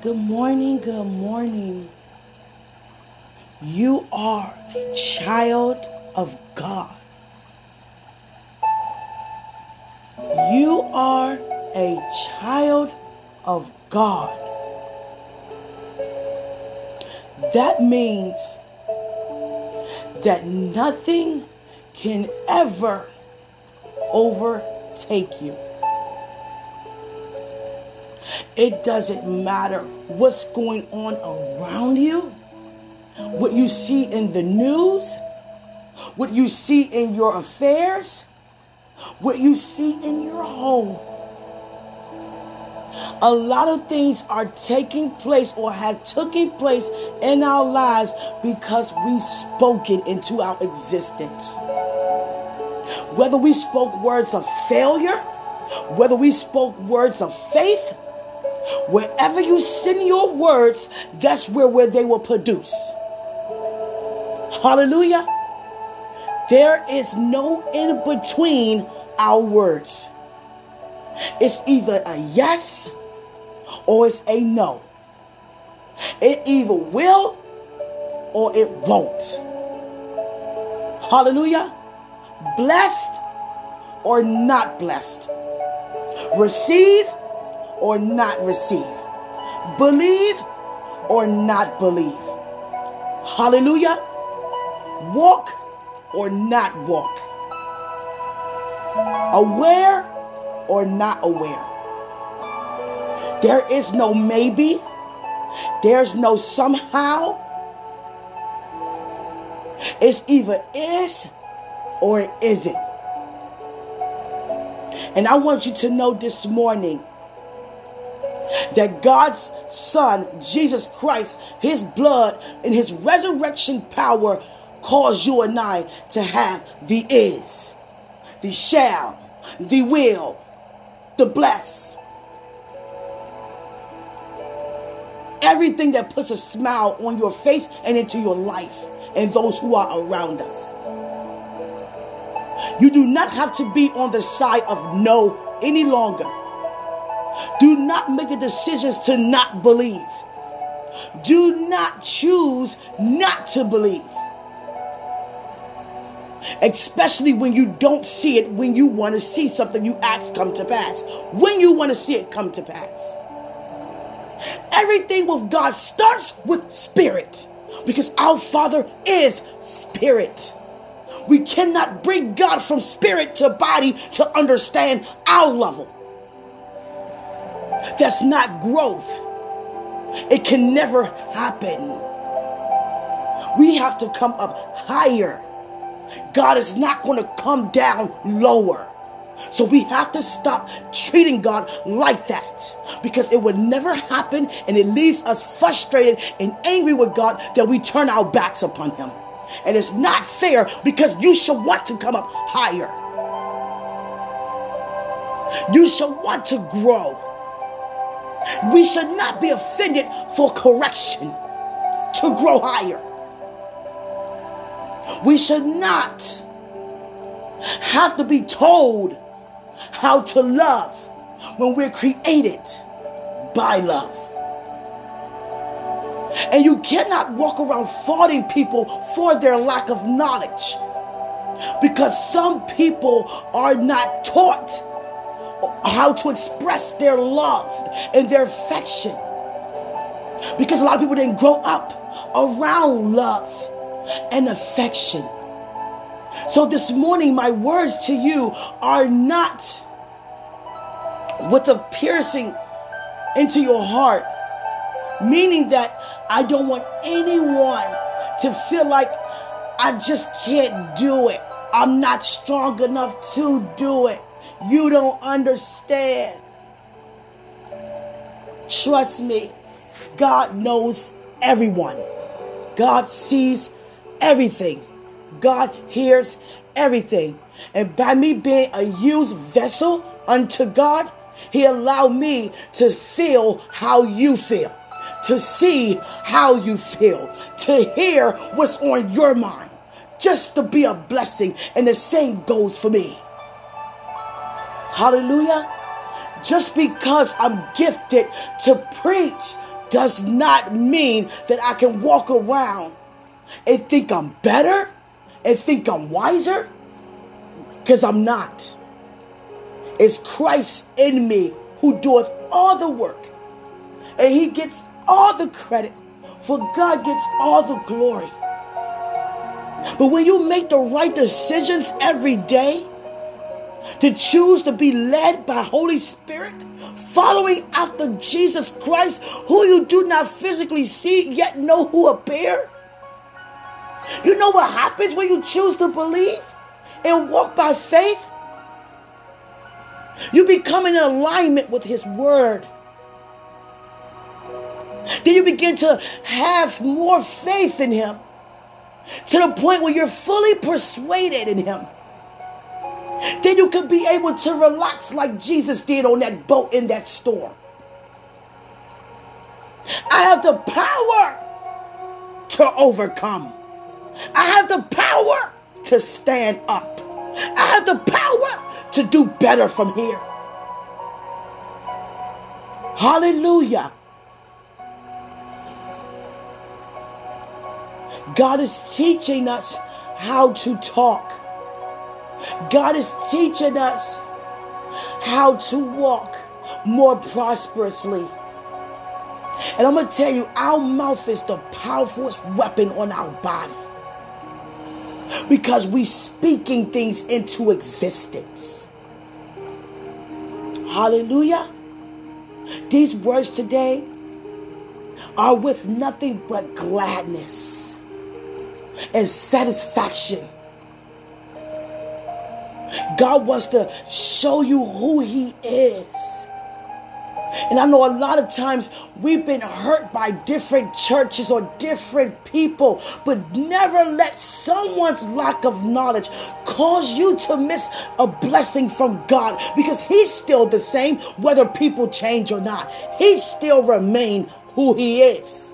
Good morning, good morning. You are a child of God. You are a child of God. That means that nothing can ever overtake you. It doesn't matter what's going on around you, what you see in the news, what you see in your affairs, what you see in your home. A lot of things are taking place or have taken place in our lives because we spoke it into our existence. Whether we spoke words of failure, whether we spoke words of faith, wherever you send your words, that's where, where they will produce. Hallelujah. There is no in between our words. It's either a yes or it's a no. It either will or it won't. Hallelujah. Blessed or not blessed. Receive or not receive. Believe or not believe. Hallelujah. Walk or not walk. Aware or not aware. There is no maybe. There's no somehow. It's either is or isn't. And I want you to know this morning that God's Son, Jesus Christ, His blood and His resurrection power cause you and I to have the is, the shall, the will, the bless. Everything that puts a smile on your face and into your life and those who are around us. You do not have to be on the side of no any longer. Do not make the decisions to not believe. Do not choose not to believe. Especially when you don't see it, when you want to see something you ask come to pass. When you want to see it come to pass. Everything with God starts with spirit because our Father is spirit. We cannot bring God from spirit to body to understand our level. That's not growth. It can never happen. We have to come up higher. God is not going to come down lower. So we have to stop treating God like that because it would never happen and it leaves us frustrated and angry with God that we turn our backs upon Him. And it's not fair because you should want to come up higher. You should want to grow. We should not be offended for correction to grow higher. We should not have to be told how to love when we're created by love. And you cannot walk around faulting people for their lack of knowledge. Because some people are not taught how to express their love and their affection. Because a lot of people didn't grow up around love and affection. So this morning, my words to you are not with a piercing into your heart, meaning that I don't want anyone to feel like I just can't do it. I'm not strong enough to do it. You don't understand. Trust me, God knows everyone. God sees everything. God hears everything. And by me being a used vessel unto God, He allowed me to feel how you feel, to see how you feel, to hear what's on your mind, just to be a blessing. And the same goes for me. Hallelujah. Just because I'm gifted to preach does not mean that I can walk around and think I'm better and think I'm wiser because I'm not. It's Christ in me who doeth all the work. And he gets all the credit, for God gets all the glory. But when you make the right decisions every day, to choose to be led by Holy Spirit, following after Jesus Christ, who you do not physically see yet know who appear. You know what happens when you choose to believe and walk by faith? You become in alignment with His Word. Then you begin to have more faith in Him to the point where you're fully persuaded in Him. Then you can be able to relax like Jesus did on that boat in that storm. I have the power to overcome. I have the power to stand up. I have the power to do better from here. Hallelujah. God is teaching us how to talk. God is teaching us how to walk more prosperously. And I'm going to tell you, our mouth is the powerfulest weapon on our body. Because we speaking things into existence. Hallelujah. These words today are with nothing but gladness and satisfaction God wants to show you who He is. And I know a lot of times we've been hurt by different churches or different people, but never let someone's lack of knowledge cause you to miss a blessing from God because He's still the same whether people change or not. He still remain who He is.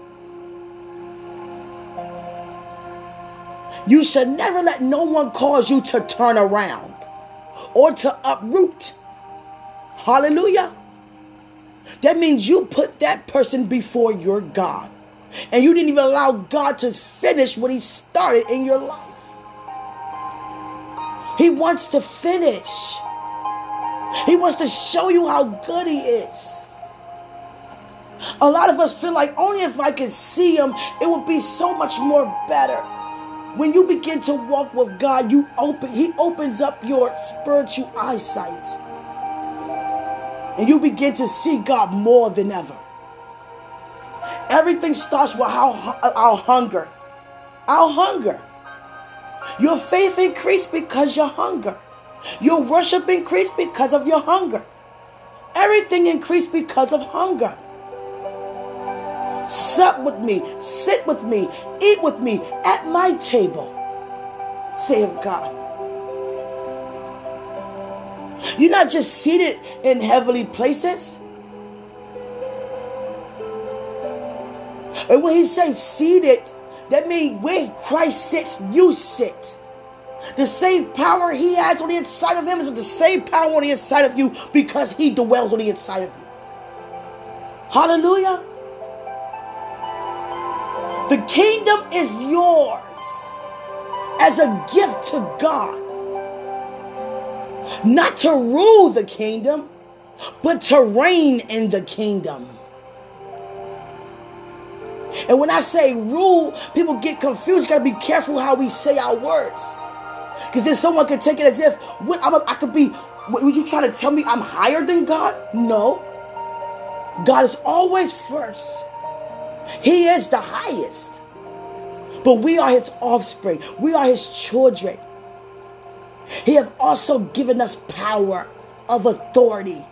You should never let no one cause you to turn around or to uproot. Hallelujah. That means you put that person before your God. And you didn't even allow God to finish what He started in your life. He wants to finish, He wants to show you how good He is. A lot of us feel like only if I could see Him, it would be so much more better. When you begin to walk with God, you open He opens up your spiritual eyesight. And you begin to see God more than ever. Everything starts with our, our hunger. Our hunger. Your faith increased because your hunger. Your worship increased because of your hunger. Everything increased because of hunger. Sup with me, sit with me, eat with me at my table, save God. You're not just seated in heavenly places. And when he says seated, that means where Christ sits, you sit. The same power he has on the inside of him is the same power on the inside of you because he dwells on the inside of you. Hallelujah. The kingdom is yours as a gift to God. Not to rule the kingdom, but to reign in the kingdom. And when I say rule, people get confused. You got to be careful how we say our words. Because then someone could take it as if what, I'm a, I could be, would you try to tell me I'm higher than God? No. God is always first. He is the highest. But we are his offspring. We are his children. He has also given us power of authority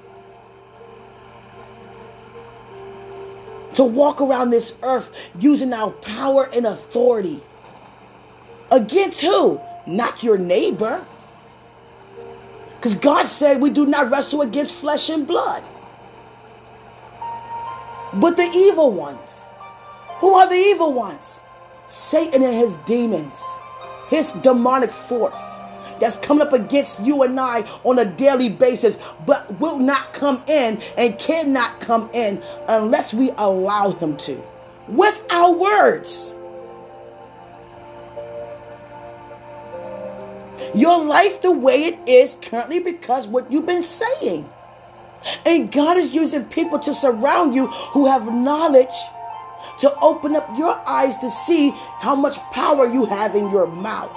to walk around this earth using our power and authority. Against who? Not your neighbor. Because God said we do not wrestle against flesh and blood, but the evil ones. Who are the evil ones? Satan and his demons, his demonic force that's coming up against you and I on a daily basis, but will not come in and cannot come in unless we allow him to with our words. Your life the way it is currently because what you've been saying. And God is using people to surround you who have knowledge to open up your eyes to see how much power you have in your mouth.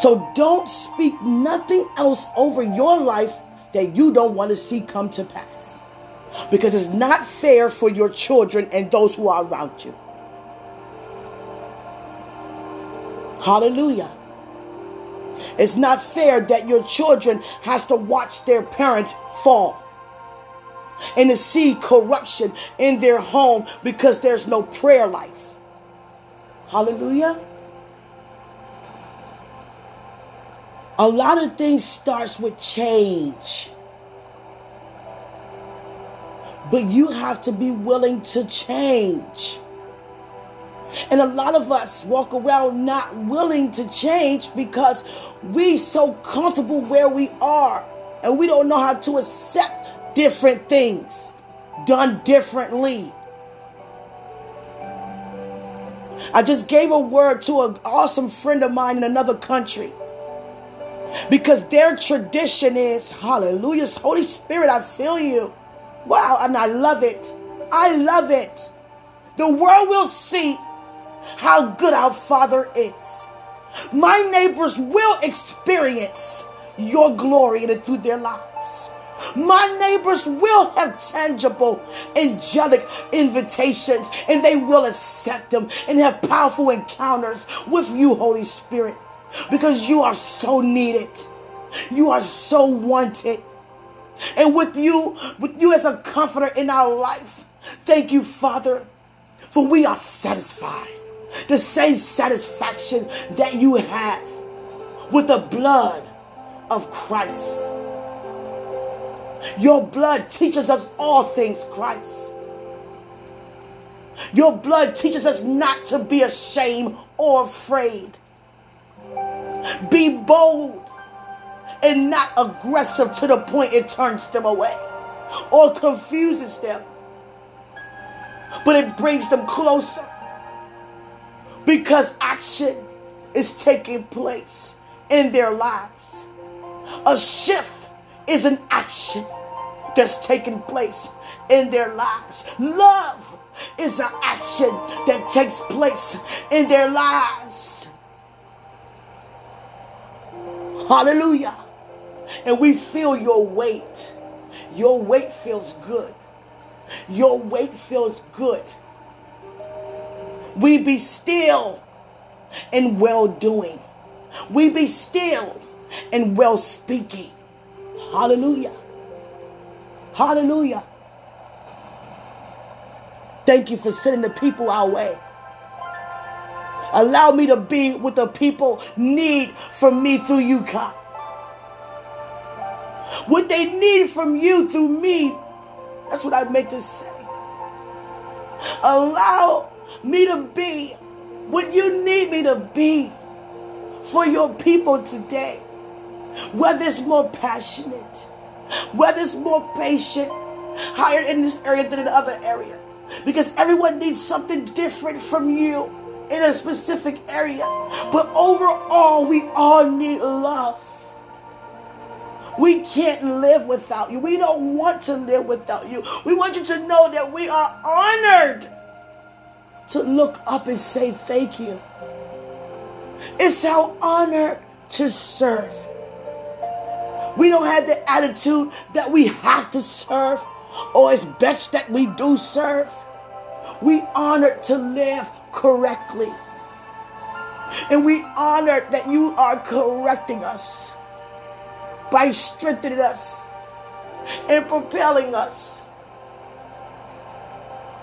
So don't speak nothing else over your life that you don't want to see come to pass. Because it's not fair for your children and those who are around you. Hallelujah. It's not fair that your children has to watch their parents fall and to see corruption in their home because there's no prayer life. Hallelujah. A lot of things starts with change. But you have to be willing to change. And a lot of us walk around not willing to change because we so comfortable where we are and we don't know how to accept different things done differently. I just gave a word to an awesome friend of mine in another country because their tradition is hallelujah holy spirit i feel you wow and i love it i love it the world will see how good our Father is. My neighbors will experience your glory through their lives. My neighbors will have tangible, angelic invitations and they will accept them and have powerful encounters with you, Holy Spirit, because you are so needed. You are so wanted. And with you, with you as a comforter in our life, thank you, Father, for we are satisfied the same satisfaction that you have with the blood of Christ. Your blood teaches us all things, Christ. Your blood teaches us not to be ashamed or afraid. Be bold and not aggressive to the point it turns them away or confuses them, but it brings them closer because action is taking place in their lives. A shift is an action that's taking place in their lives. Love is an action that takes place in their lives. Hallelujah. And we feel your weight. Your weight feels good. Your weight feels good. We be still in well doing. We be still in well speaking. Hallelujah. Hallelujah. Thank you for sending the people our way. Allow me to be what the people need from me through you, God. What they need from you through me. That's what I meant to say. Allow me to be what you need me to be for your people today. Whether it's more passionate, whether it's more patient, higher in this area than in the other area. Because everyone needs something different from you in a specific area. But overall, we all need love. We can't live without you. We don't want to live without you. We want you to know that we are honored to look up and say thank you. It's our honor to serve. We don't have the attitude that we have to serve or it's best that we do serve. We honor to live correctly. And we honor that you are correcting us by strengthening us and propelling us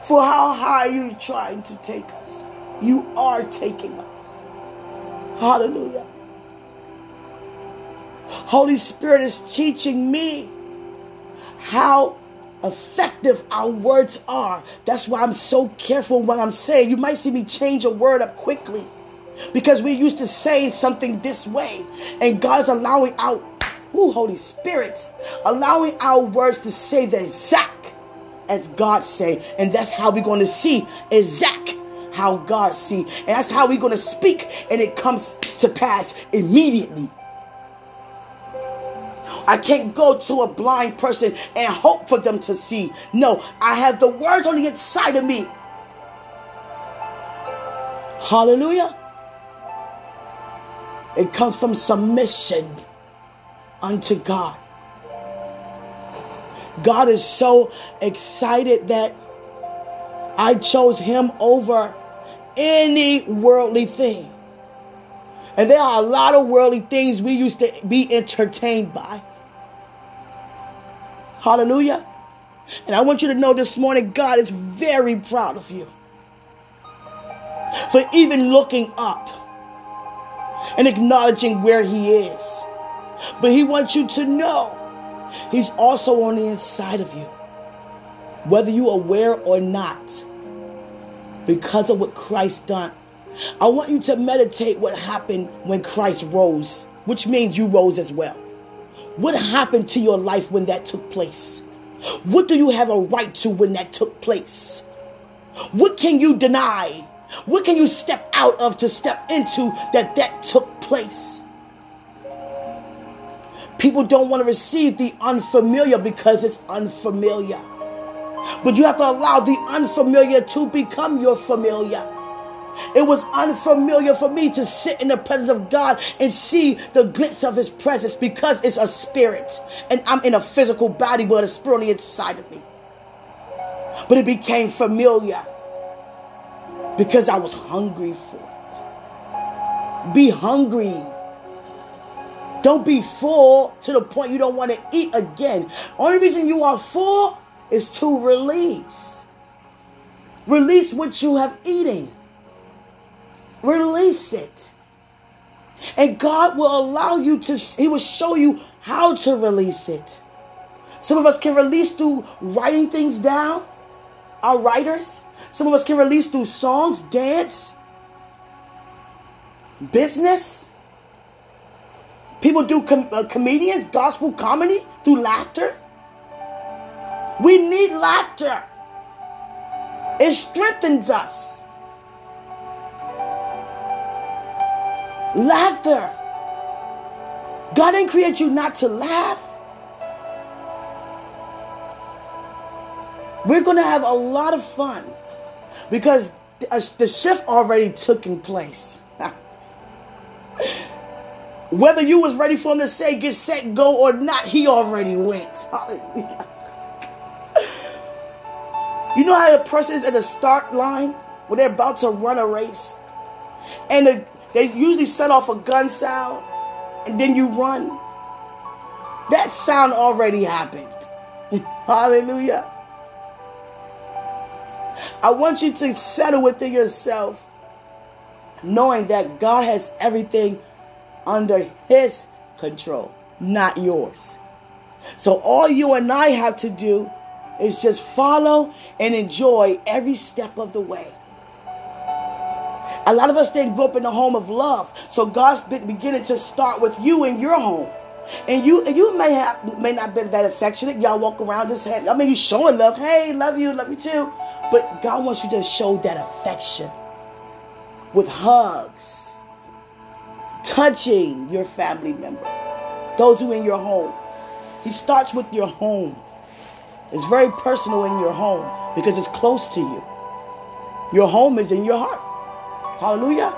for how high you're trying to take us. You are taking us. Hallelujah. Holy Spirit is teaching me how effective our words are. That's why I'm so careful what I'm saying. You might see me change a word up quickly Because we're used to say something this way. And God's allowing our, ooh, Holy Spirit, allowing our words to say the exact as God say. And that's how we're going to see exact how God see. And that's how we're going to speak. And it comes to pass immediately. I can't go to a blind person and hope for them to see. No, I have the words on the inside of me. Hallelujah. It comes from submission unto God. God is so excited that I chose him over any worldly thing. And there are a lot of worldly things we used to be entertained by. Hallelujah. And I want you to know this morning, God is very proud of you for even looking up and acknowledging where He is. But He wants you to know He's also on the inside of you, whether you're aware or not, because of what Christ done. I want you to meditate what happened when Christ rose, which means you rose as well. What happened to your life when that took place? What do you have a right to when that took place? What can you deny? What can you step out of to step into that that took place? People don't want to receive the unfamiliar because it's unfamiliar. But you have to allow the unfamiliar to become your familiar. It was unfamiliar for me to sit in the presence of God and see the glimpse of His presence because it's a spirit. And I'm in a physical body, but a spirit on the inside of me. But it became familiar because I was hungry for it. Be hungry. Don't be full to the point you don't want to eat again. Only reason you are full is to release. Release what you have eaten. Release it. And God will allow you to, He will show you how to release it. Some of us can release through writing things down, our writers. Some of us can release through songs, dance, business. People do com- uh, comedians, gospel comedy through laughter. We need laughter, it strengthens us. Laughter. God didn't create you not to laugh. We're going to have a lot of fun because the uh, shift already took in place. Whether you was ready for him to say get set go or not, he already went. You know how a person is at the start line when they're about to run a race, and the they usually set off a gun sound and then you run. That sound already happened. Hallelujah. I want you to settle within yourself, knowing that God has everything under His control, not yours. So all you and I have to do is just follow and enjoy every step of the way. A lot of us didn't grow up in a home of love. So God's beginning to start with you in your home. And you and you may have may not been that affectionate. Y'all walk around just have, I mean you showing love. Hey, love you, love you too. But God wants you to show that affection with hugs, touching your family members, those who in your home. He starts with your home. It's very personal in your home because it's close to you. Your home is in your heart. Hallelujah.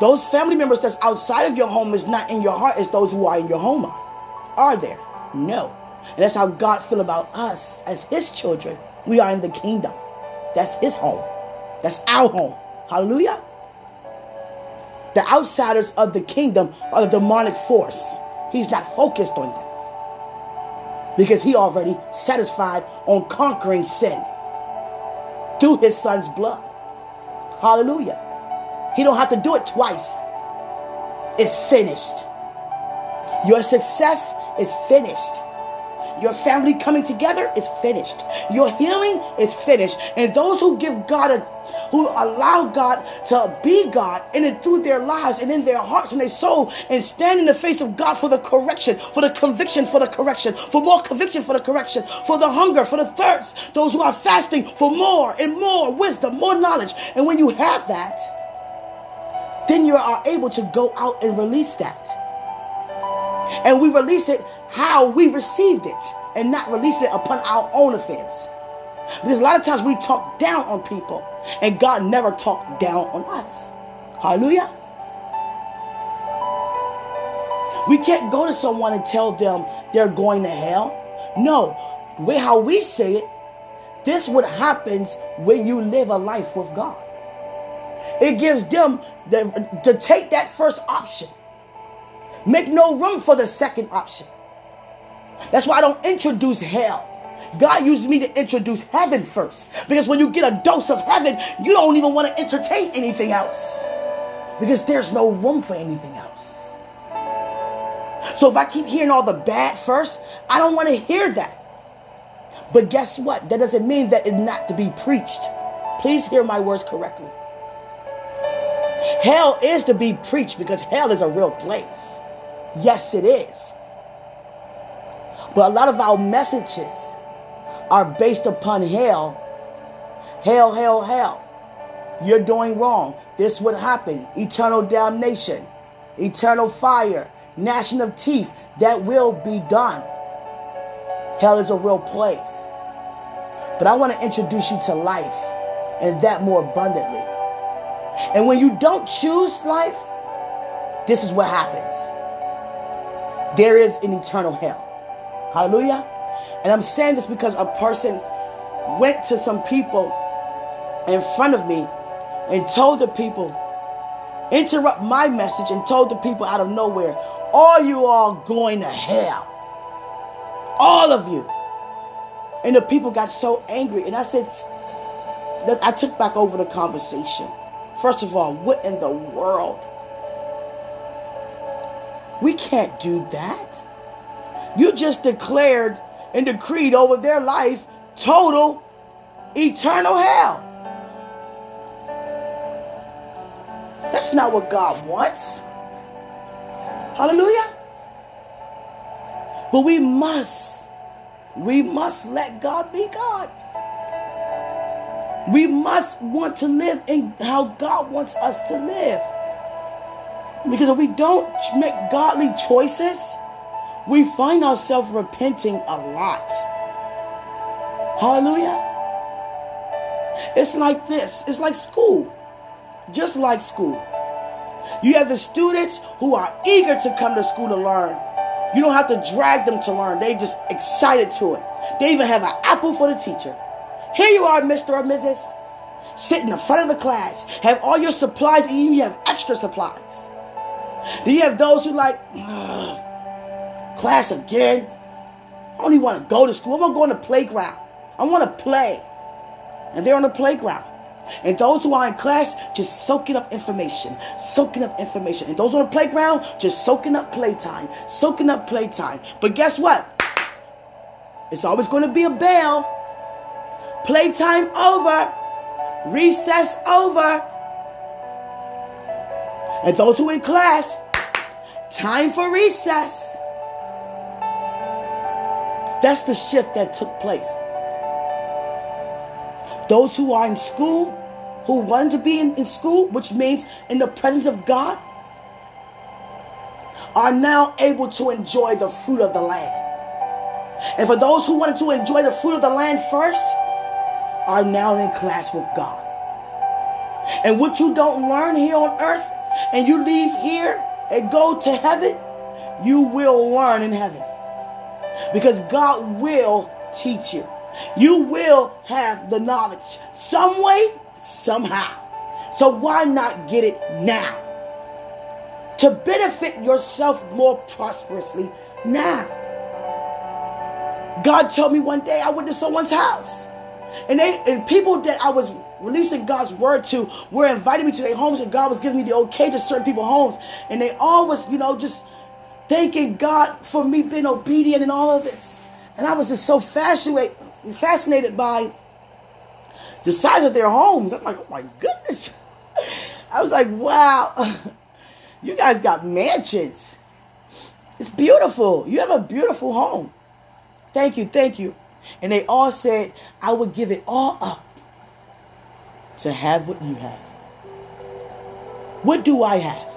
Those family members that's outside of your home is not in your heart, it's those who are in your home. Are there? No. And that's how God feel about us as his children. We are in the kingdom. That's his home. That's our home. Hallelujah. The outsiders of the kingdom are the demonic force. He's not focused on them. Because he already satisfied on conquering sin through his son's blood. Hallelujah. He don't have to do it twice. It's finished. Your success is finished. Your family coming together is finished. Your healing is finished. And those who give God a who allow God to be God in and through their lives and in their hearts and their soul and stand in the face of God for the correction, for the conviction, for the correction, for more conviction, for the correction, for the hunger, for the thirst. Those who are fasting for more and more wisdom, more knowledge. And when you have that, then you are able to go out and release that. And we release it how we received it and not release it upon our own affairs. Because a lot of times we talk down on people and God never talked down on us. Hallelujah. We can't go to someone and tell them they're going to hell. No, way how we say it, this what happens when you live a life with God. It gives them the, to take that first option. Make no room for the second option. That's why I don't introduce hell. God used me to introduce heaven first. Because when you get a dose of heaven, you don't even want to entertain anything else. Because there's no room for anything else. So if I keep hearing all the bad first, I don't want to hear that. But guess what? That doesn't mean that it's not to be preached. Please hear my words correctly. Hell is to be preached because hell is a real place. Yes, it is. But a lot of our messages are based upon hell. Hell, hell, hell. You're doing wrong. This would happen. Eternal damnation, eternal fire, gnashing of teeth. That will be done. Hell is a real place. But I want to introduce you to life and that more abundantly. And when you don't choose life, this is what happens. There is an eternal hell. Hallelujah. And I'm saying this because a person went to some people in front of me and told the people, interrupt my message and told the people out of nowhere, all you are going to hell. All of you. And the people got so angry. And I said, I took back over the conversation. First of all, what in the world? We can't do that. You just declared and decreed over their life total eternal hell. That's not what God wants. Hallelujah. But we must, we must let God be God. We must want to live in how God wants us to live. Because if we don't make godly choices, we find ourselves repenting a lot. Hallelujah. It's like this. It's like school. Just like school. You have the students who are eager to come to school to learn. You don't have to drag them to learn. They just excited to it. They even have an apple for the teacher. Here you are, Mr. or Mrs. Sit in the front of the class. Have all your supplies, even you have extra supplies. Do you have those who like, class again? I don't even want to go to school. I want to go on the playground. I want to play. And they're on the playground. And those who are in class, just soaking up information, soaking up information. And those on the playground, just soaking up playtime, soaking up playtime. But guess what? It's always going to be a bell. Playtime over. Recess over. And those who in class, time for recess. That's the shift that took place. Those who are in school, who want to be in, in school, which means in the presence of God, are now able to enjoy the fruit of the land. And for those who wanted to enjoy the fruit of the land first, are now in class with God. And what you don't learn here on earth, and you leave here and go to heaven, you will learn in heaven. Because God will teach you. You will have the knowledge some way, somehow. So why not get it now? To benefit yourself more prosperously now. God told me one day I went to someone's house. And they and people that I was releasing God's word to were inviting me to their homes, and God was giving me the okay to certain people's homes. And they always, you know, just thanking God for me being obedient in all of this. And I was just so fascinated, fascinated by the size of their homes. I'm like, oh my goodness. I was like, wow, you guys got mansions. It's beautiful. You have a beautiful home. Thank you, thank you. And they all said, I would give it all up to have what you have. What do I have?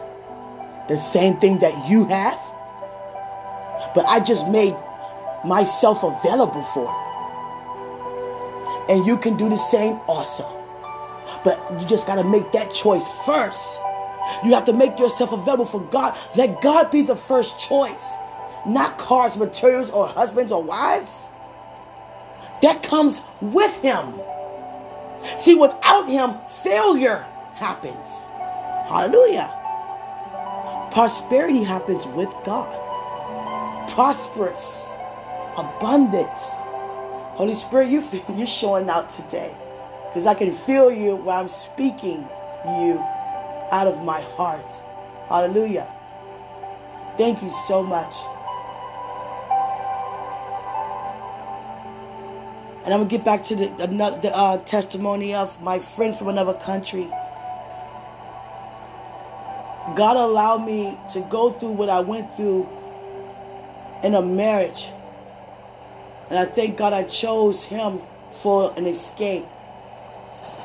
The same thing that you have? But I just made myself available for it. And you can do the same also. But you just got to make that choice first. You have to make yourself available for God. Let God be the first choice, not cars, materials, or husbands or wives. That comes with Him. See, without Him, failure happens. Hallelujah. Prosperity happens with God. Prosperous, abundance. Holy Spirit, you, you're showing out today because I can feel you while I'm speaking you out of my heart. Hallelujah. Thank you so much. And I'm gonna get back to the another the, uh, testimony of my friend from another country. God allowed me to go through what I went through in a marriage. And I thank God I chose him for an escape.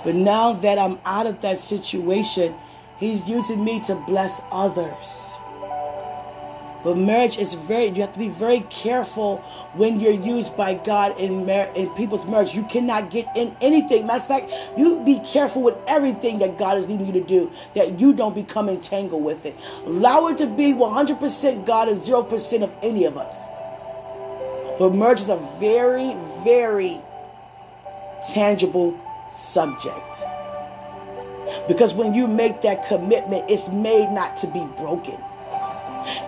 But now that I'm out of that situation, he's using me to bless others. But marriage is very, you have to be very careful when you're used by God in, mar- in people's marriage. You cannot get in anything. Matter of fact, you be careful with everything that God is leading you to do, that you don't become entangled with it. Allow it to be 100% God and 0% of any of us. But marriage is a very, very tangible subject. Because when you make that commitment, it's made not to be broken.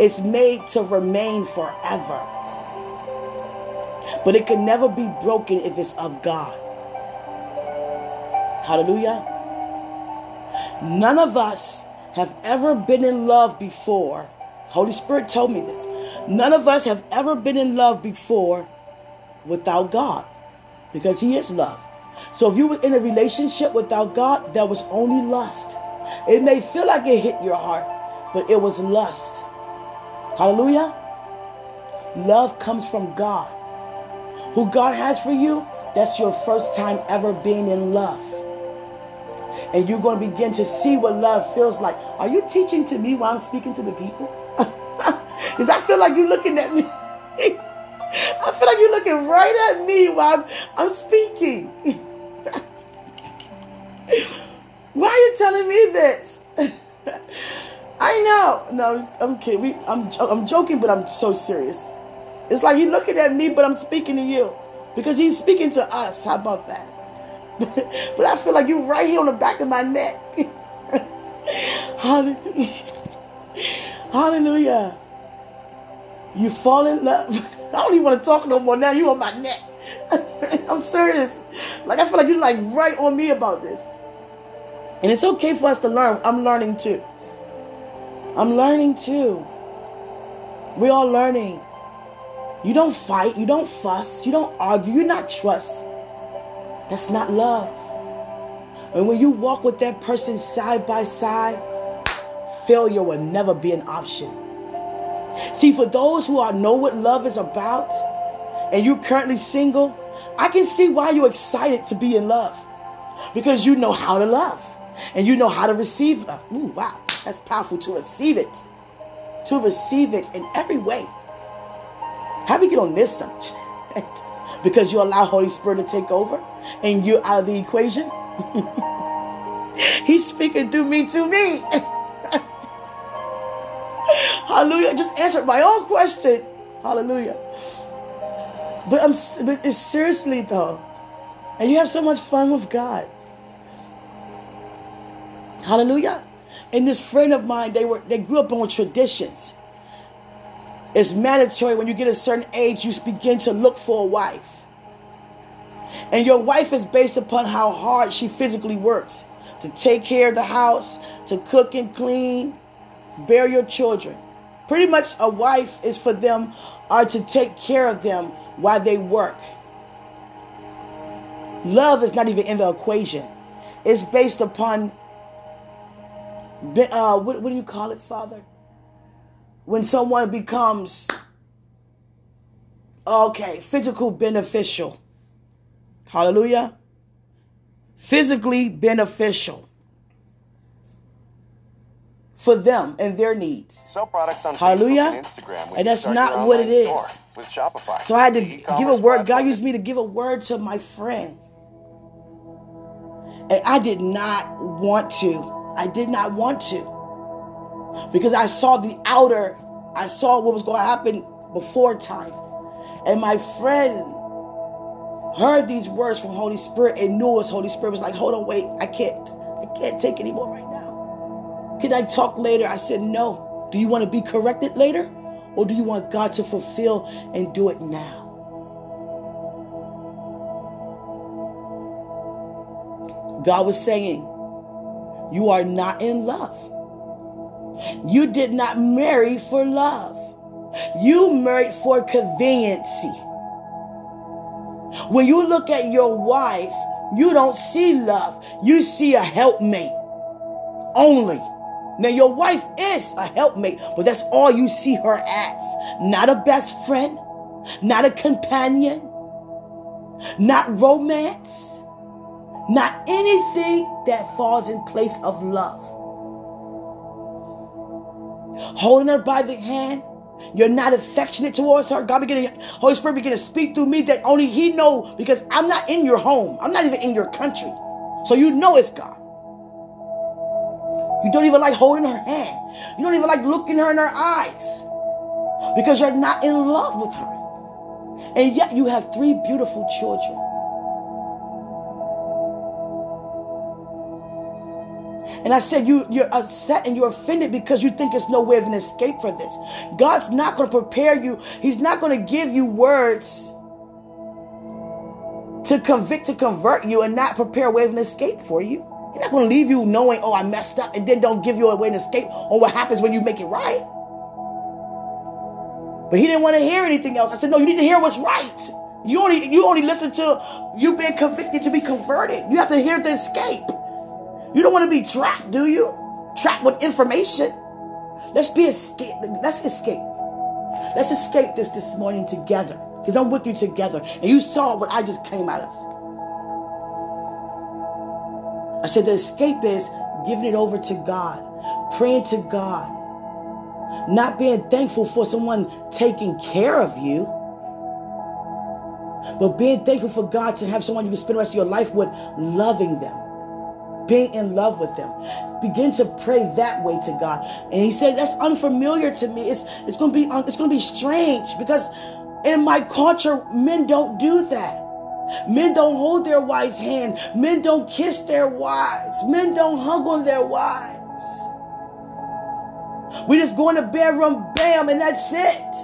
It's made to remain forever. But it can never be broken if it's of God. Hallelujah. None of us have ever been in love before. Holy Spirit told me this. None of us have ever been in love before without God because He is love. So if you were in a relationship without God, that was only lust. It may feel like it hit your heart, but it was lust. Hallelujah. Love comes from God. Who God has for you, that's your first time ever being in love. And you're going to begin to see what love feels like. Are you teaching to me while I'm speaking to the people? Because I feel like you're looking at me. I feel like you're looking right at me while I'm, I'm speaking. Why are you telling me this? I know. No, I'm kidding. We, I'm, I'm joking, but I'm so serious. It's like he's looking at me, but I'm speaking to you because he's speaking to us. How about that? but I feel like you're right here on the back of my neck. Hallelujah. Hallelujah. You fall in love. I don't even want to talk no more now. You on my neck. I'm serious. Like I feel like you're like right on me about this. And it's okay for us to learn. I'm learning too. I'm learning too. We're all learning. You don't fight, you don't fuss, you don't argue, you're not trust. That's not love. And when you walk with that person side by side, failure will never be an option. See, for those who are know what love is about, and you're currently single, I can see why you're excited to be in love. Because you know how to love. And you know how to receive love. Ooh, wow. That's powerful to receive it. To receive it in every way. How do we get on this subject? because you allow Holy Spirit to take over and you're out of the equation? He's speaking through me to me. Hallelujah. Just answered my own question. Hallelujah. But I'm but it's seriously though. And you have so much fun with God. Hallelujah. And this friend of mine, they were they grew up on traditions. It's mandatory when you get a certain age, you begin to look for a wife. And your wife is based upon how hard she physically works to take care of the house, to cook and clean, bear your children. Pretty much a wife is for them are to take care of them while they work. Love is not even in the equation. It's based upon, uh, what, what do you call it, Father? When someone becomes, okay, physical beneficial. Hallelujah. Physically beneficial for them and their needs. Sell products on Hallelujah. And Instagram. And that's not what it is. With Shopify. So I had to give a word. God used me to give a word to my friend. And I did not want to. I did not want to. Because I saw the outer, I saw what was going to happen before time. And my friend heard these words from Holy Spirit and knew his Holy Spirit was like, hold on, wait, I can't, I can't take anymore right now. Can I talk later? I said, No. Do you want to be corrected later? Or do you want God to fulfill and do it now? God was saying, You are not in love. You did not marry for love. You married for conveniency. When you look at your wife, you don't see love. You see a helpmate only. Now, your wife is a helpmate, but that's all you see her as. Not a best friend, not a companion, not romance, not anything that falls in place of love. Holding her by the hand, you're not affectionate towards her. God beginning, Holy Spirit begin to speak through me that only He know because I'm not in your home. I'm not even in your country. So you know it's God. You don't even like holding her hand. You don't even like looking her in her eyes because you're not in love with her. And yet you have three beautiful children. And I said, you, you're upset and you're offended because you think there's no way of an escape for this. God's not going to prepare you. He's not going to give you words to convict, to convert you and not prepare a way of an escape for you. He's not going to leave you knowing, oh, I messed up, and then don't give you a way to escape or what happens when you make it right. But he didn't want to hear anything else. I said, no, you need to hear what's right. You only you only listen to you being convicted to be converted. You have to hear the escape. You don't want to be trapped, do you? Trapped with information. Let's be escape. Let's escape. Let's escape this this morning together. Because I'm with you together. And you saw what I just came out of. I said the escape is giving it over to God, praying to God, not being thankful for someone taking care of you, but being thankful for God to have someone you can spend the rest of your life with, loving them, being in love with them. Begin to pray that way to God. And he said, that's unfamiliar to me. It's, it's going to be, um, it's going to be strange because in my culture, men don't do that. Men don't hold their wives' hand. Men don't kiss their wives. Men don't hug on their wives. We just go in the bedroom, bam, and that's it.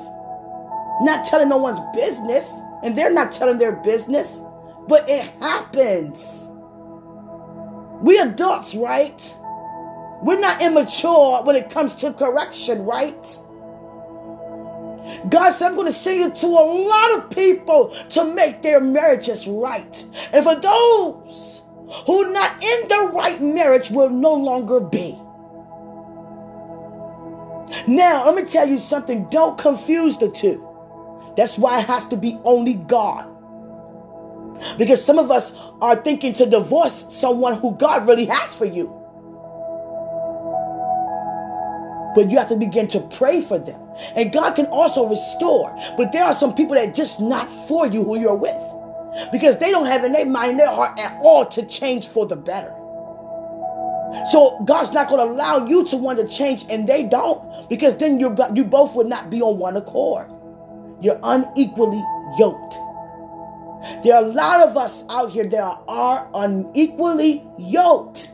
Not telling no one's business, and they're not telling their business, but it happens. We adults, right? We're not immature when it comes to correction, right? God said, I'm going to send you to a lot of people to make their marriages right. And for those who are not in the right marriage will no longer be. Now, let me tell you something. Don't confuse the two. That's why it has to be only God. Because some of us are thinking to divorce someone who God really has for you. But you have to begin to pray for them. And God can also restore. But there are some people that just not for you who you're with. Because they don't have in their mind, their heart at all to change for the better. So God's not going to allow you to want to change and they don't. Because then you you both would not be on one accord. You're unequally yoked. There are a lot of us out here that are unequally yoked.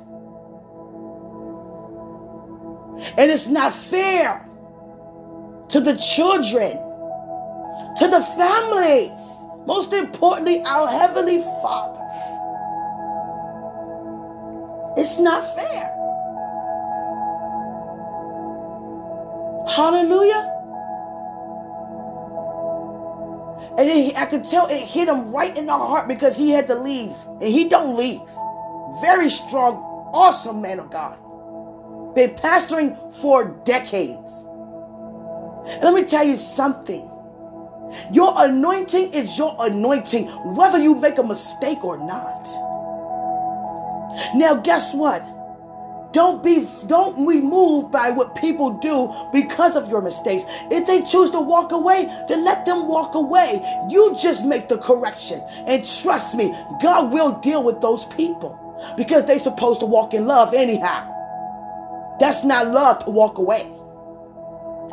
And it's not fair to the children, to the families, most importantly, our Heavenly Father. It's not fair. Hallelujah. And it, I could tell it hit him right in the heart because he had to leave. And he don't leave. Very strong, awesome man of God. Been pastoring for decades. And let me tell you something. Your anointing is your anointing, whether you make a mistake or not. Now, guess what? Don't be don't be moved by what people do because of your mistakes. If they choose to walk away, then let them walk away. You just make the correction. And trust me, God will deal with those people because they're supposed to walk in love anyhow. That's not love to walk away.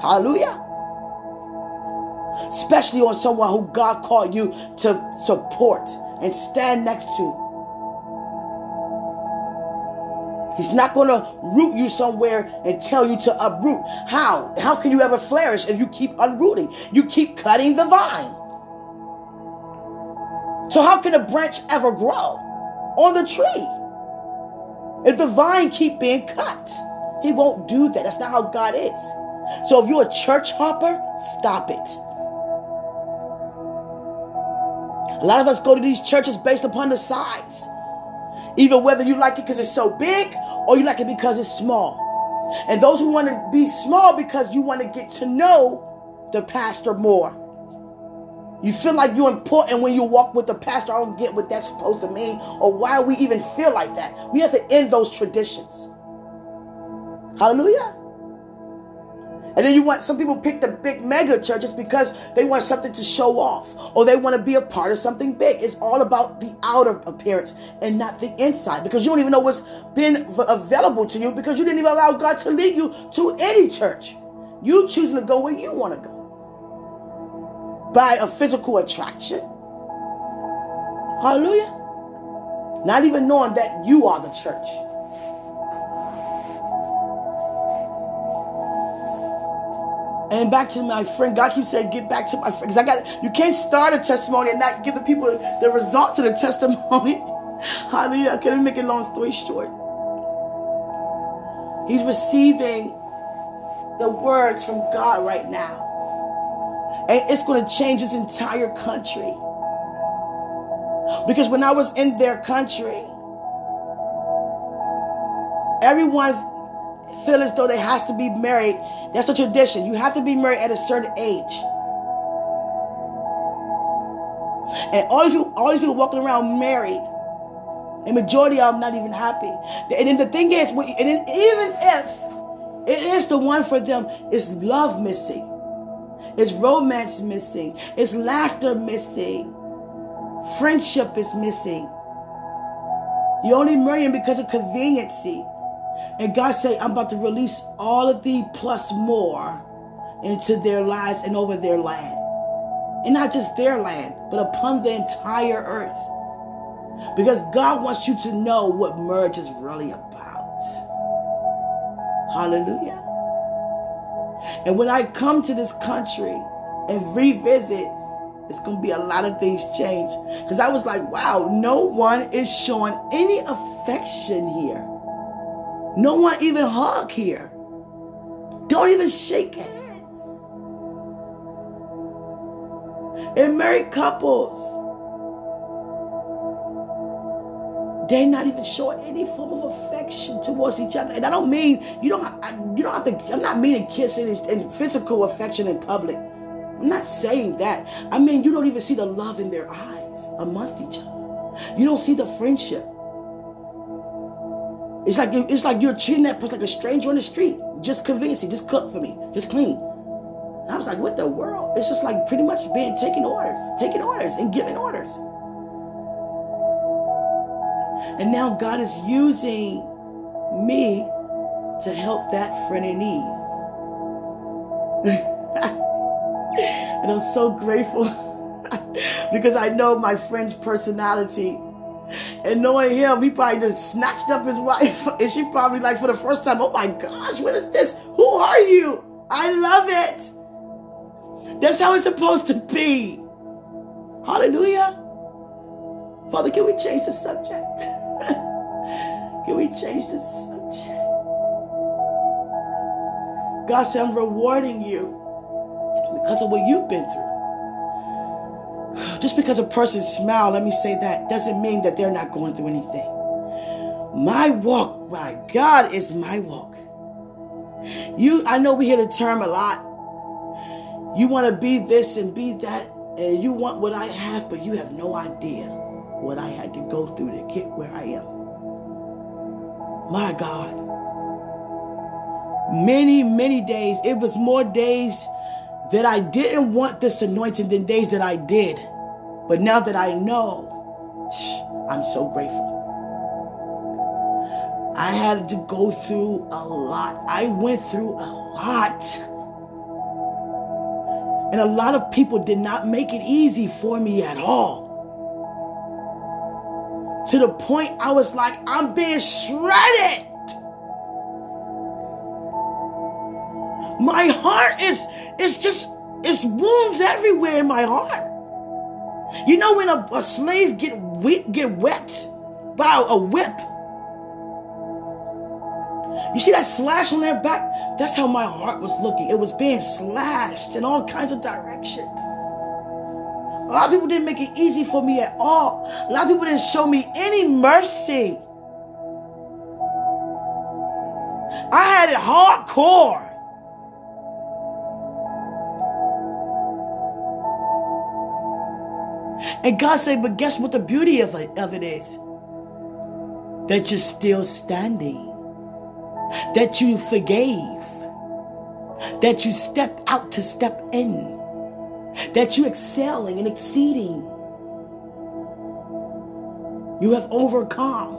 Hallelujah. Especially on someone who God called you to support and stand next to. He's not going to root you somewhere and tell you to uproot. How? How can you ever flourish if you keep unrooting? You keep cutting the vine. So how can a branch ever grow on the tree? If the vine keep being cut, he won't do that. That's not how God is. So if you're a church hopper, stop it. A lot of us go to these churches based upon the size. Either whether you like it because it's so big or you like it because it's small. And those who want to be small because you want to get to know the pastor more. You feel like you're important when you walk with the pastor. I don't get what that's supposed to mean or why we even feel like that. We have to end those traditions. Hallelujah. And then you want some people pick the big mega churches because they want something to show off or they want to be a part of something big. It's all about the outer appearance and not the inside because you don't even know what's been available to you because you didn't even allow God to lead you to any church. You choosing to go where you want to go by a physical attraction. Hallelujah. Not even knowing that you are the church. And back to my friend, God keeps saying, get back to my friend. Because I got you can't start a testimony and not give the people the result to the testimony. Hallelujah. I can't make a long story short. He's receiving the words from God right now. And it's going to change his entire country. Because when I was in their country, everyone feel as though they has to be married. That's a tradition. You have to be married at a certain age. And all these people, all these people walking around married. And majority of them not even happy. And then the thing is, and then even if it is the one for them, it's love missing. It's romance missing. It's laughter missing. Friendship is missing. You're only marry him because of conveniency. And God say, I'm about to release all of thee plus more into their lives and over their land. And not just their land, but upon the entire earth. Because God wants you to know what marriage is really about. Hallelujah. And when I come to this country and revisit, it's going to be a lot of things change. Because I was like, wow, no one is showing any affection here. No one even hug here. Don't even shake hands. And married couples, they're not even showing any form of affection towards each other. And I don't mean you don't. I, you don't have to. I'm not meaning kissing and physical affection in public. I'm not saying that. I mean you don't even see the love in their eyes amongst each other. You don't see the friendship. It's like it's like you're treating that person like a stranger on the street. Just convince me, just cook for me, just clean. And I was like, what the world? It's just like pretty much being taking orders, taking orders and giving orders. And now God is using me to help that friend in need. and I'm so grateful because I know my friend's personality and knowing him, he probably just snatched up his wife. And she probably like for the first time, oh my gosh, what is this? Who are you? I love it. That's how it's supposed to be. Hallelujah. Father, can we change the subject? can we change the subject? God said, I'm rewarding you because of what you've been through. Just because a person smiles, let me say that, doesn't mean that they're not going through anything. My walk, my God, is my walk. You, I know we hear the term a lot. You want to be this and be that, and you want what I have, but you have no idea what I had to go through to get where I am. My God. Many, many days. It was more days that I didn't want this anointing than days that I did. But now that I know, I'm so grateful. I had to go through a lot. I went through a lot. And a lot of people did not make it easy for me at all. To the point I was like, I'm being shredded. My heart is is just it's wounds everywhere in my heart. You know when a, a slave get whip, get whipped by a whip. You see that slash on their back? That's how my heart was looking. It was being slashed in all kinds of directions. A lot of people didn't make it easy for me at all. A lot of people didn't show me any mercy. I had it hardcore. And God said, but guess what the beauty of it, of it is? That you're still standing. That you forgave. That you stepped out to step in. That you're excelling and exceeding. You have overcome.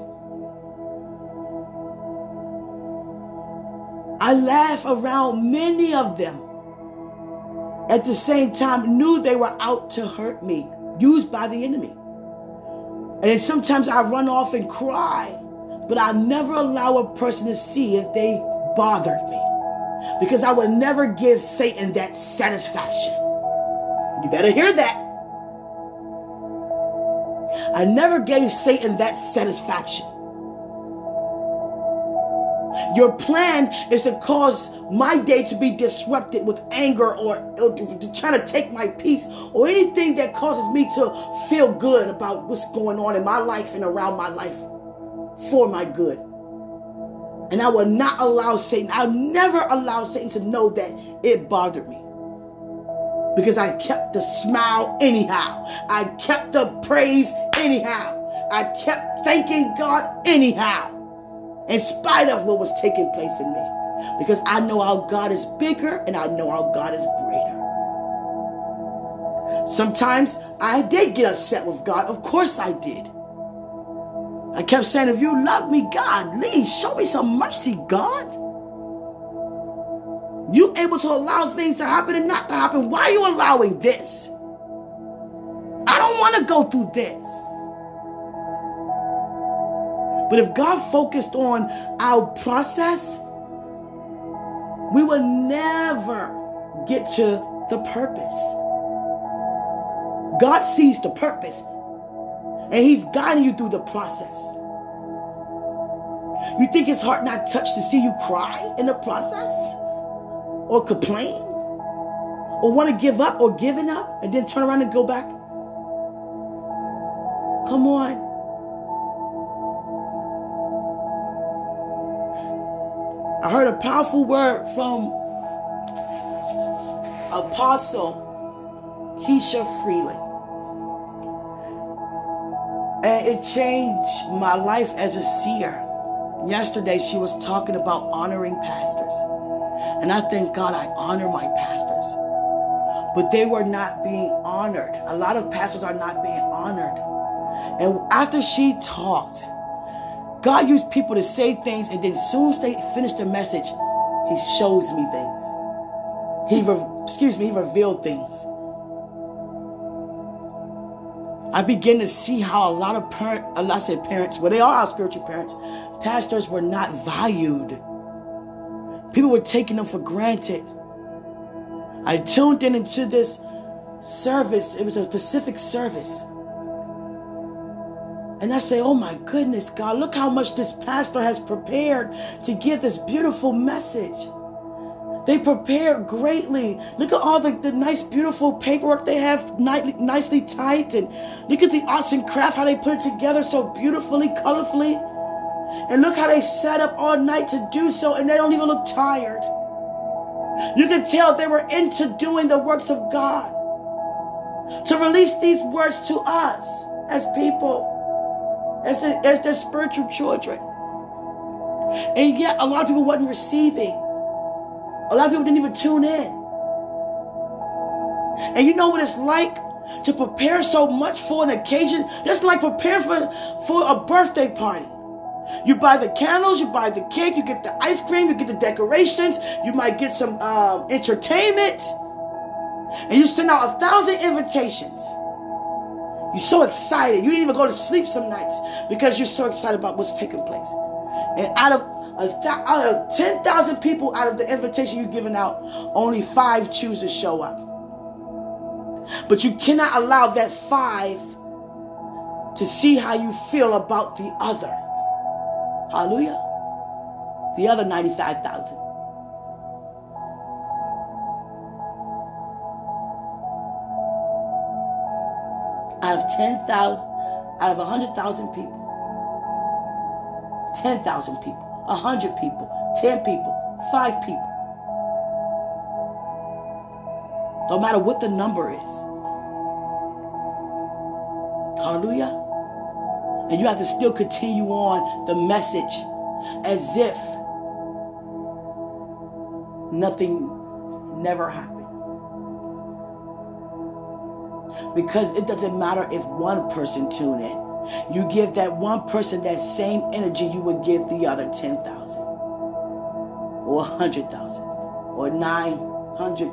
I laugh around many of them. At the same time, knew they were out to hurt me used by the enemy. And sometimes I run off and cry, but I never allow a person to see if they bothered me. Because I would never give Satan that satisfaction. You better hear that. I never gave Satan that satisfaction. Your plan is to cause my day to be disrupted with anger or, or to try to take my peace or anything that causes me to feel good about what's going on in my life and around my life for my good. And I will not allow Satan, I'll never allow Satan to know that it bothered me. Because I kept the smile anyhow. I kept the praise anyhow. I kept thanking God anyhow in spite of what was taking place in me. Because I know our God is bigger and I know our God is greater. Sometimes I did get upset with God. Of course I did. I kept saying, if you love me, God, please show me some mercy, God. You able to allow things to happen and not to happen. Why are you allowing this? I don't want to go through this. But if God focused on our process, we will never get to the purpose. God sees the purpose, and He's guiding you through the process. You think His heart not touched to see you cry in the process? Or complain? Or want to give up or giving up and then turn around and go back? Come on. I heard a powerful word from Apostle Keisha Freeland. And it changed my life as a seer. Yesterday, she was talking about honoring pastors. And I thank God I honor my pastors. But they were not being honored. A lot of pastors are not being honored. And after she talked, God used people to say things, and then soon as they finish the message, He shows me things. He, re- excuse me, He revealed things. I begin to see how a lot of parents, a lot of parents, well, they are our spiritual parents, pastors were not valued. People were taking them for granted. I tuned in into this service. It was a specific service. And I say, oh my goodness, God, look how much this pastor has prepared to give this beautiful message. They prepare greatly. Look at all the, the nice, beautiful paperwork they have nicely, nicely typed. And look at the arts and craft, how they put it together so beautifully, colorfully. And look how they sat up all night to do so, and they don't even look tired. You can tell they were into doing the works of God. To release these words to us as people, as, as their spiritual children. And yet, a lot of people wasn't receiving. A lot of people didn't even tune in. And you know what it's like to prepare so much for an occasion? Just like prepare for, for a birthday party. You buy the candles, you buy the cake, you get the ice cream, you get the decorations, you might get some um, entertainment, and you send out a thousand invitations. You're so excited. You didn't even go to sleep some nights because you're so excited about what's taking place. And out of out of 10,000 people out of the invitation you're giving out, only five choose to show up. But you cannot allow that five to see how you feel about the other. Hallelujah. The other 95,000. Out of 10,000, out of 100,000 people, 10,000 people, 100 people, 10 people, 5 people. No matter what the number is. Hallelujah. And you have to still continue on the message as if nothing never happened. Because it doesn't matter if one person tune in. You give that one person that same energy you would give the other 10,000 or 100,000 or 900.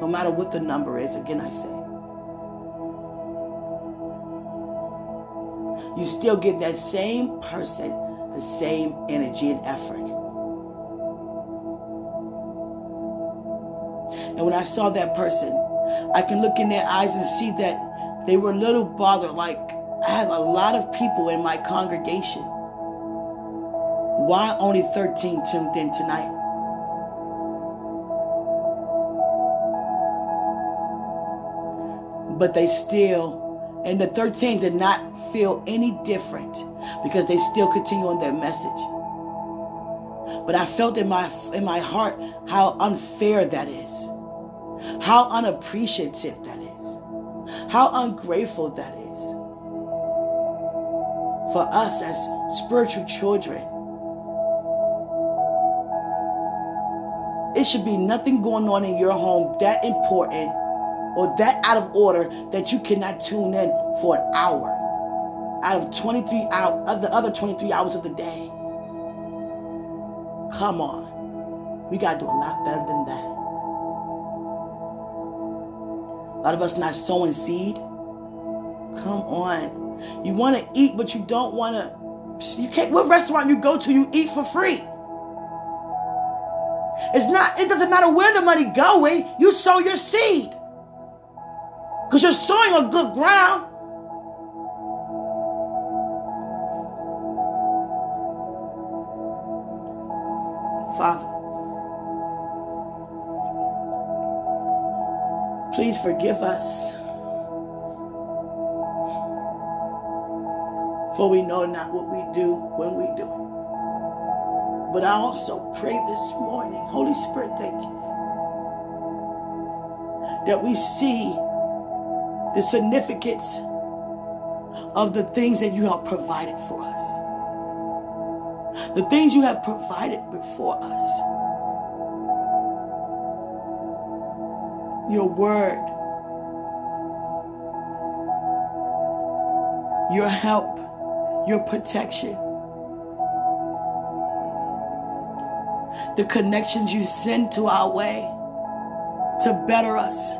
No matter what the number is, again I say. You still give that same person the same energy and effort. And when I saw that person, I can look in their eyes and see that they were a little bothered. Like, I have a lot of people in my congregation. Why only 13 tuned in tonight? But they still, and the 13 did not feel any different because they still continue on their message. But I felt in my in my heart how unfair that is. How unappreciative that is. How ungrateful that is. For us as spiritual children. It should be nothing going on in your home that important or that out of order that you cannot tune in for an hour out of 23 hours of the other 23 hours of the day. Come on. We got to do a lot better than that. A lot of us not sowing seed. Come on. You want to eat, but you don't want to. You can't. What restaurant you go to, you eat for free. It's not. It doesn't matter where the money going. You sow your seed because you're sowing on good ground. Father. Please forgive us. For we know not what we do when we do it. But I also pray this morning, Holy Spirit, thank you, that we see the significance of the things that you have provided for us the things you have provided before us. Your word, your help, your protection, the connections you send to our way to better us.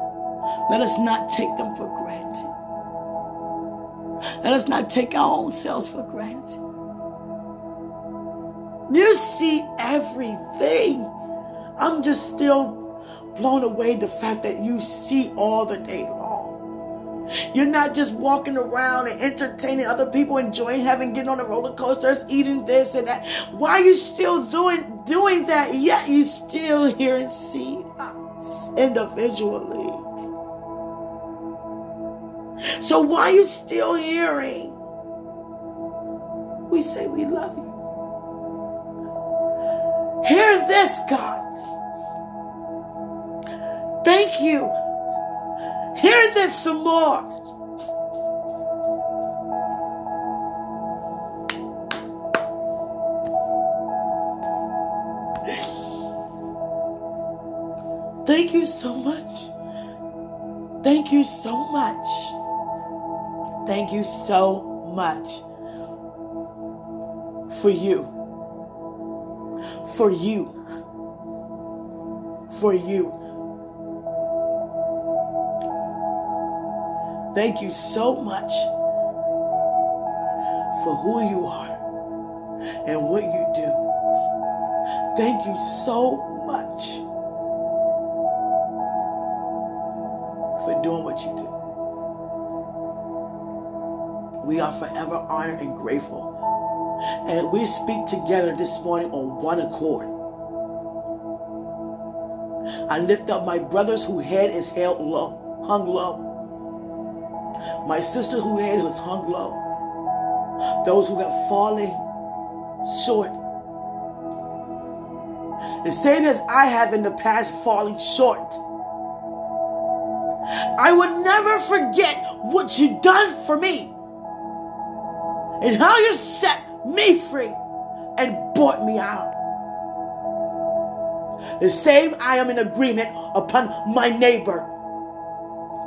Let us not take them for granted. Let us not take our own selves for granted. You see everything. I'm just still blown away the fact that you see all the day long. You're not just walking around and entertaining other people, enjoying having getting on the roller coasters, eating this and that. Why are you still doing doing that? Yet you still hear and see us individually. So why are you still hearing? We say we love you. Hear this, God. Thank you. Hear this some more. Thank you so much. Thank you so much. Thank you so much for you. For you. For you. Thank you so much for who you are and what you do. Thank you so much for doing what you do. We are forever honored and grateful. And we speak together this morning on one accord. I lift up my brothers whose head is held low, hung low. My sister who head was hung low. Those who have fallen short. The same as I have in the past fallen short. I would never forget what you done for me and how you set me free and brought me out. The same I am in agreement upon my neighbor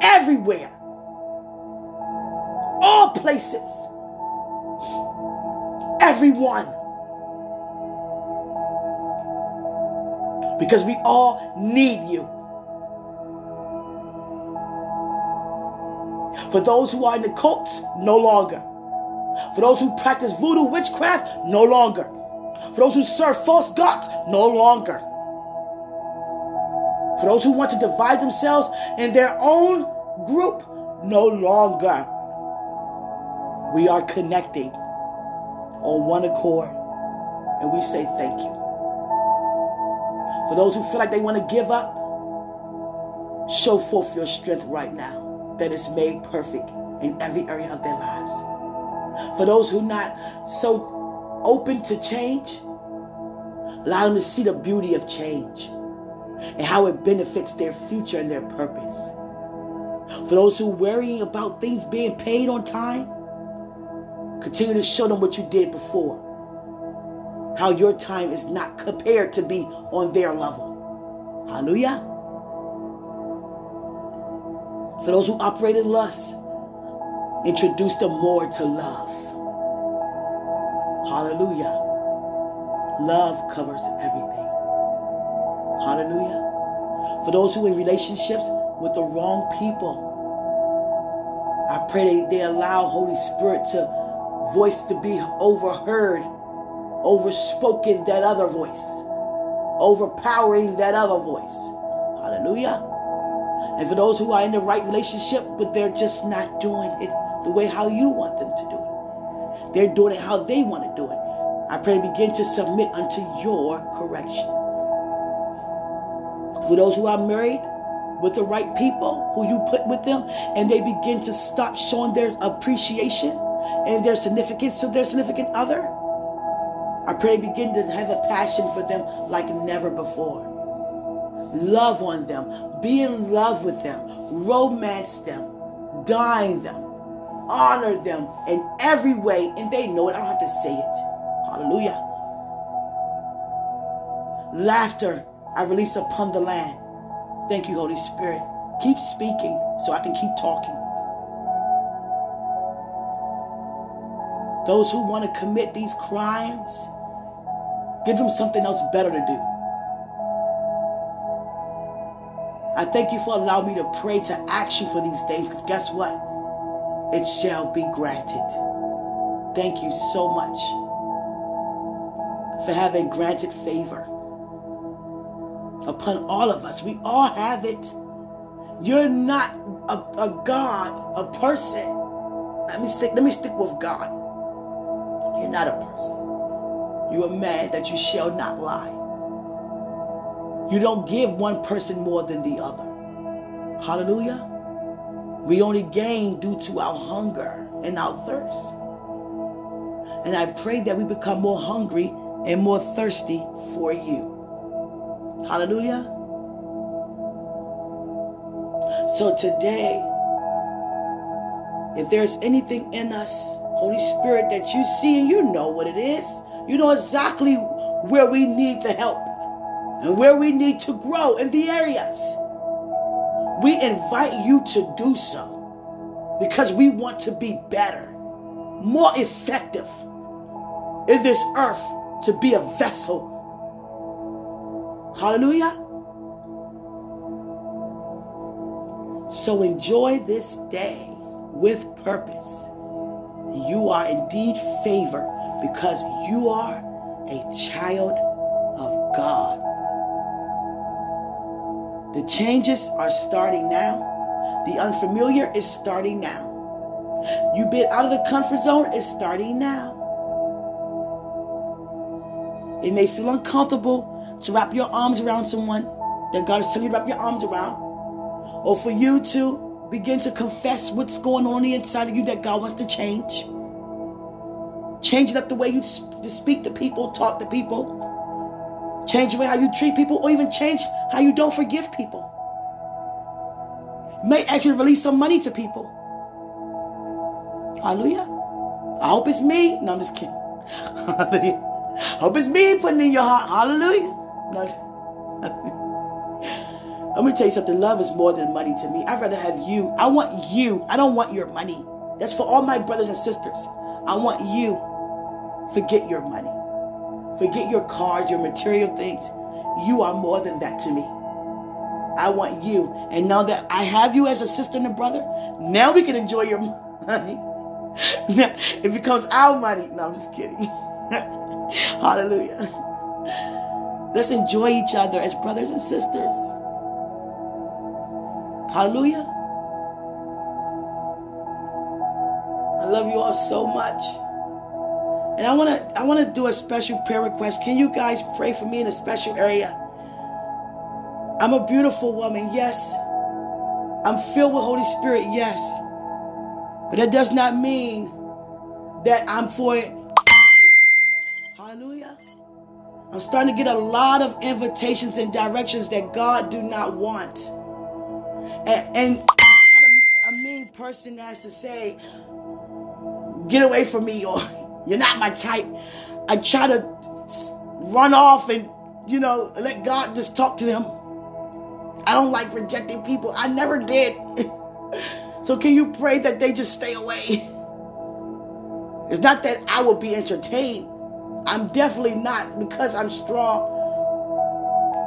everywhere all places. Everyone. Because we all need you. For those who are in the cults, no longer. For those who practice voodoo witchcraft, no longer. For those who serve false gods, no longer. For those who want to divide themselves in their own group, no longer we are connecting on one accord and we say thank you. For those who feel like they want to give up, show forth your strength right now that is made perfect in every area of their lives. For those who are not so open to change, allow them to see the beauty of change and how it benefits their future and their purpose. For those who are worrying about things being paid on time, Continue to show them what you did before. How your time is not compared to be on their level. Hallelujah. For those who operate in lust, introduce them more to love. Hallelujah. Love covers everything. Hallelujah. For those who are in relationships with the wrong people, I pray they, they allow Holy Spirit to voice to be overheard, overspoken that other voice, overpowering that other voice. Hallelujah. And for those who are in the right relationship, but they're just not doing it the way how you want them to do it. They're doing it how they want to do it. I pray begin to submit unto your correction. For those who are married with the right people who you put with them, and they begin to stop showing their appreciation and their significance to their significant other. I pray begin to have a passion for them like never before. Love on them, be in love with them, romance them, dine them, honor them in every way, and they know it. I don't have to say it. Hallelujah. Laughter I release upon the land. Thank you, Holy Spirit. Keep speaking so I can keep talking. Those who want to commit these crimes, give them something else better to do. I thank you for allowing me to pray to ask you for these things because guess what? It shall be granted. Thank you so much for having granted favor upon all of us. We all have it. You're not a, a God, a person. Let me stick. Let me stick with God. Not a person. You're mad that you shall not lie. You don't give one person more than the other. Hallelujah. We only gain due to our hunger and our thirst. And I pray that we become more hungry and more thirsty for you. Hallelujah. So today, if there's anything in us, Holy Spirit, that you see and you know what it is, you know exactly where we need the help and where we need to grow in the areas. We invite you to do so because we want to be better, more effective in this earth to be a vessel. Hallelujah. So enjoy this day with purpose. You are indeed favored because you are a child of God. The changes are starting now. The unfamiliar is starting now. You've been out of the comfort zone, it's starting now. It may feel uncomfortable to wrap your arms around someone that God is telling you to wrap your arms around, or for you to begin to confess what's going on on the inside of you that God wants to change. Change it up the way you speak to people, talk to people, Change the way how you treat people, or even change how you don't forgive people. May actually release some money to people. Hallelujah. I hope it's me. No, I'm just kidding. Hallelujah. Hope it's me putting in your heart. Hallelujah. Let me tell you something. Love is more than money to me. I'd rather have you. I want you. I don't want your money. That's for all my brothers and sisters. I want you. Forget your money. Forget your cars, your material things. You are more than that to me. I want you. And now that I have you as a sister and a brother, now we can enjoy your money. now, it becomes our money. No, I'm just kidding. Hallelujah. Let's enjoy each other as brothers and sisters. Hallelujah. I love you all so much. And I want to I want to do a special prayer request. Can you guys pray for me in a special area? I'm a beautiful woman, yes. I'm filled with Holy Spirit, yes. But that does not mean that I'm for it. Hallelujah. I'm starting to get a lot of invitations and directions that God do not want. And, I'm not a, mean person as to say, get away from me or you're not my type. I try to run off and, you know, let God just talk to them. I don't like rejecting people. I never did. so can you pray that they just stay away? It's not that I will be entertained. I'm definitely not because I'm strong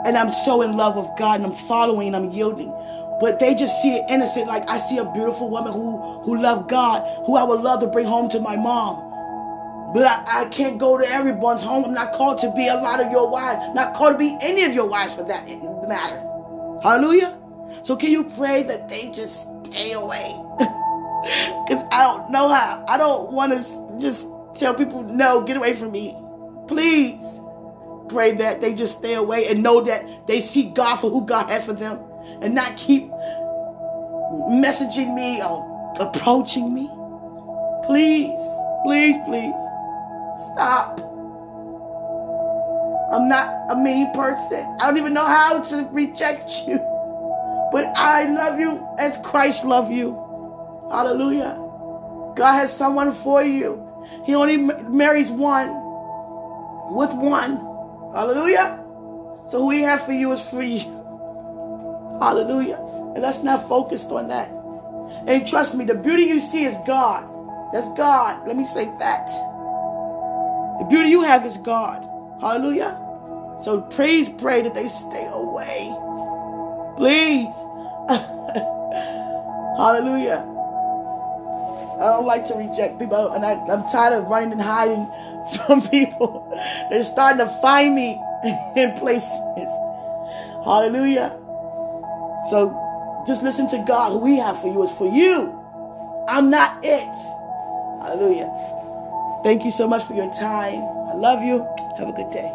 and I'm so in love with God and I'm following I'm yielding. But they just see it innocent, like I see a beautiful woman who who loved God, who I would love to bring home to my mom. But I, I, can't go to everyone's home. I'm not called to be a lot of your wives. Not called to be any of your wives for that matter. Hallelujah. So can you pray that they just stay away? Because I don't know how. I don't want to just tell people, no, get away from me. Please pray that they just stay away and know that they see God for who God had for them and not keep messaging me or approaching me. Please, please, please. Stop. I'm not a mean person. I don't even know how to reject you. But I love you as Christ loved you. Hallelujah. God has someone for you. He only marries one with one. Hallelujah. So who he has for you is for you. Hallelujah. And let's not focus on that. And trust me, the beauty you see is God. That's God. Let me say that. The beauty you have is God. Hallelujah. So please pray that they stay away. Please. Hallelujah. I don't like to reject people, and I, am tired of running and hiding from people. They're starting to find me in places. Hallelujah. So Just listen to God. Who we have for you is for you. I'm not it. Hallelujah. Thank you so much for your time. I love you. Have a good day.